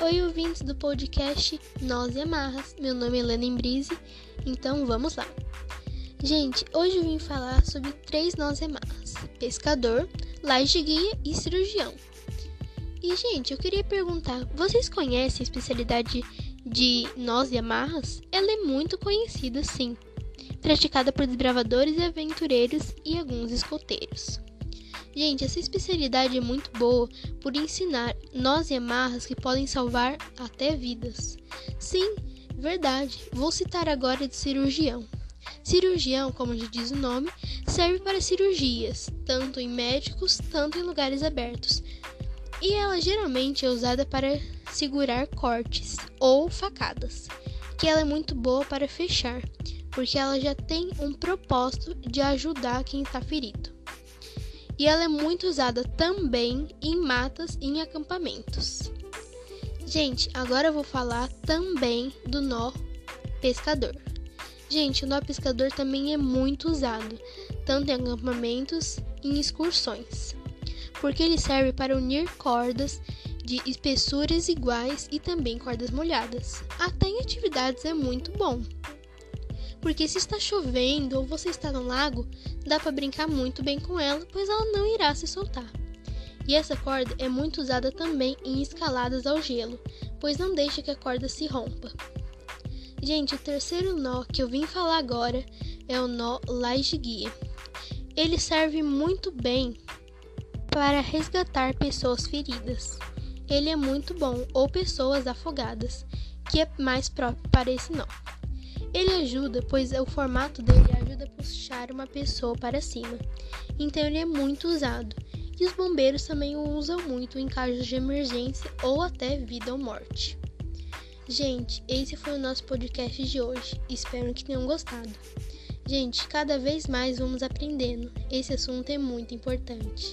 Oi, ouvintes do podcast Nós e Amarras. Meu nome é Helena Embrise, então vamos lá. Gente, hoje eu vim falar sobre três nós e amarras: pescador, laje guia e cirurgião. E, gente, eu queria perguntar: vocês conhecem a especialidade de nós e amarras? Ela é muito conhecida, sim, praticada por desbravadores e aventureiros e alguns escoteiros. Gente, essa especialidade é muito boa por ensinar nós e amarras que podem salvar até vidas. Sim, verdade. Vou citar agora de cirurgião. Cirurgião, como já diz o nome, serve para cirurgias, tanto em médicos, tanto em lugares abertos. E ela geralmente é usada para segurar cortes ou facadas, que ela é muito boa para fechar, porque ela já tem um propósito de ajudar quem está ferido e ela é muito usada também em matas e em acampamentos. Gente, agora eu vou falar também do nó pescador. Gente, o nó pescador também é muito usado, tanto em acampamentos e em excursões, porque ele serve para unir cordas de espessuras iguais e também cordas molhadas. Até em atividades é muito bom. Porque se está chovendo ou você está no lago, dá para brincar muito bem com ela, pois ela não irá se soltar. E essa corda é muito usada também em escaladas ao gelo, pois não deixa que a corda se rompa. Gente, o terceiro nó que eu vim falar agora é o nó laje guia. Ele serve muito bem para resgatar pessoas feridas. Ele é muito bom ou pessoas afogadas, que é mais próprio para esse nó. Ele ajuda, pois o formato dele ajuda a puxar uma pessoa para cima. Então ele é muito usado. E os bombeiros também o usam muito em casos de emergência ou até vida ou morte. Gente, esse foi o nosso podcast de hoje. Espero que tenham gostado. Gente, cada vez mais vamos aprendendo. Esse assunto é muito importante.